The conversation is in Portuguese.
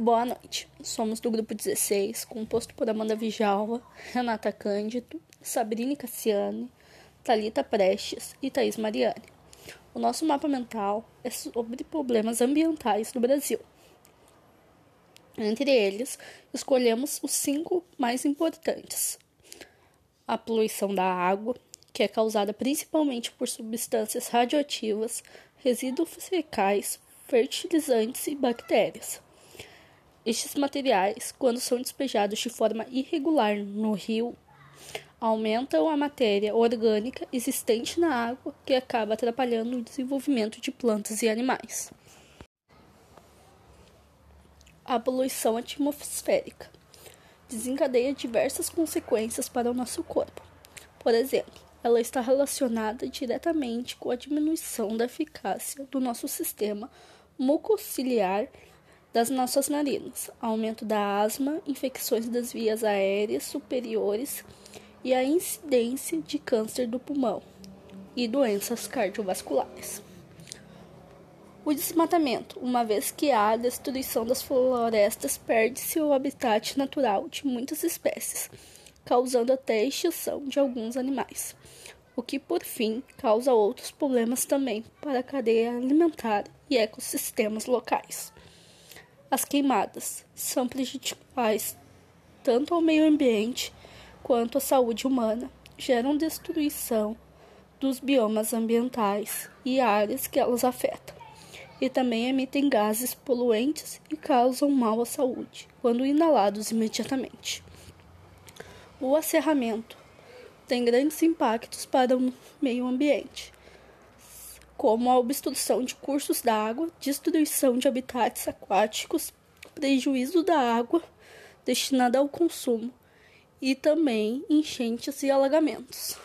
Boa noite. Somos do grupo 16, composto por Amanda Vijalva, Renata Cândido, Sabrine Cassiane, Talita Prestes e Thaís Mariane. O nosso mapa mental é sobre problemas ambientais no Brasil. Entre eles, escolhemos os cinco mais importantes: a poluição da água, que é causada principalmente por substâncias radioativas, resíduos fecais, fertilizantes e bactérias. Estes materiais, quando são despejados de forma irregular no rio, aumentam a matéria orgânica existente na água, que acaba atrapalhando o desenvolvimento de plantas e animais. A poluição atmosférica desencadeia diversas consequências para o nosso corpo. Por exemplo, ela está relacionada diretamente com a diminuição da eficácia do nosso sistema mucociliar das nossas narinas, aumento da asma, infecções das vias aéreas superiores e a incidência de câncer do pulmão e doenças cardiovasculares. O desmatamento, uma vez que há destruição das florestas, perde seu habitat natural de muitas espécies, causando até a extinção de alguns animais, o que por fim causa outros problemas também para a cadeia alimentar e ecossistemas locais. As queimadas são prejudiciais tanto ao meio ambiente quanto à saúde humana, geram destruição dos biomas ambientais e áreas que elas afetam, e também emitem gases poluentes e causam mal à saúde quando inalados imediatamente. O acerramento tem grandes impactos para o meio ambiente, como a obstrução de cursos d'água, destruição de habitats aquáticos, prejuízo da água destinada ao consumo e também enchentes e alagamentos.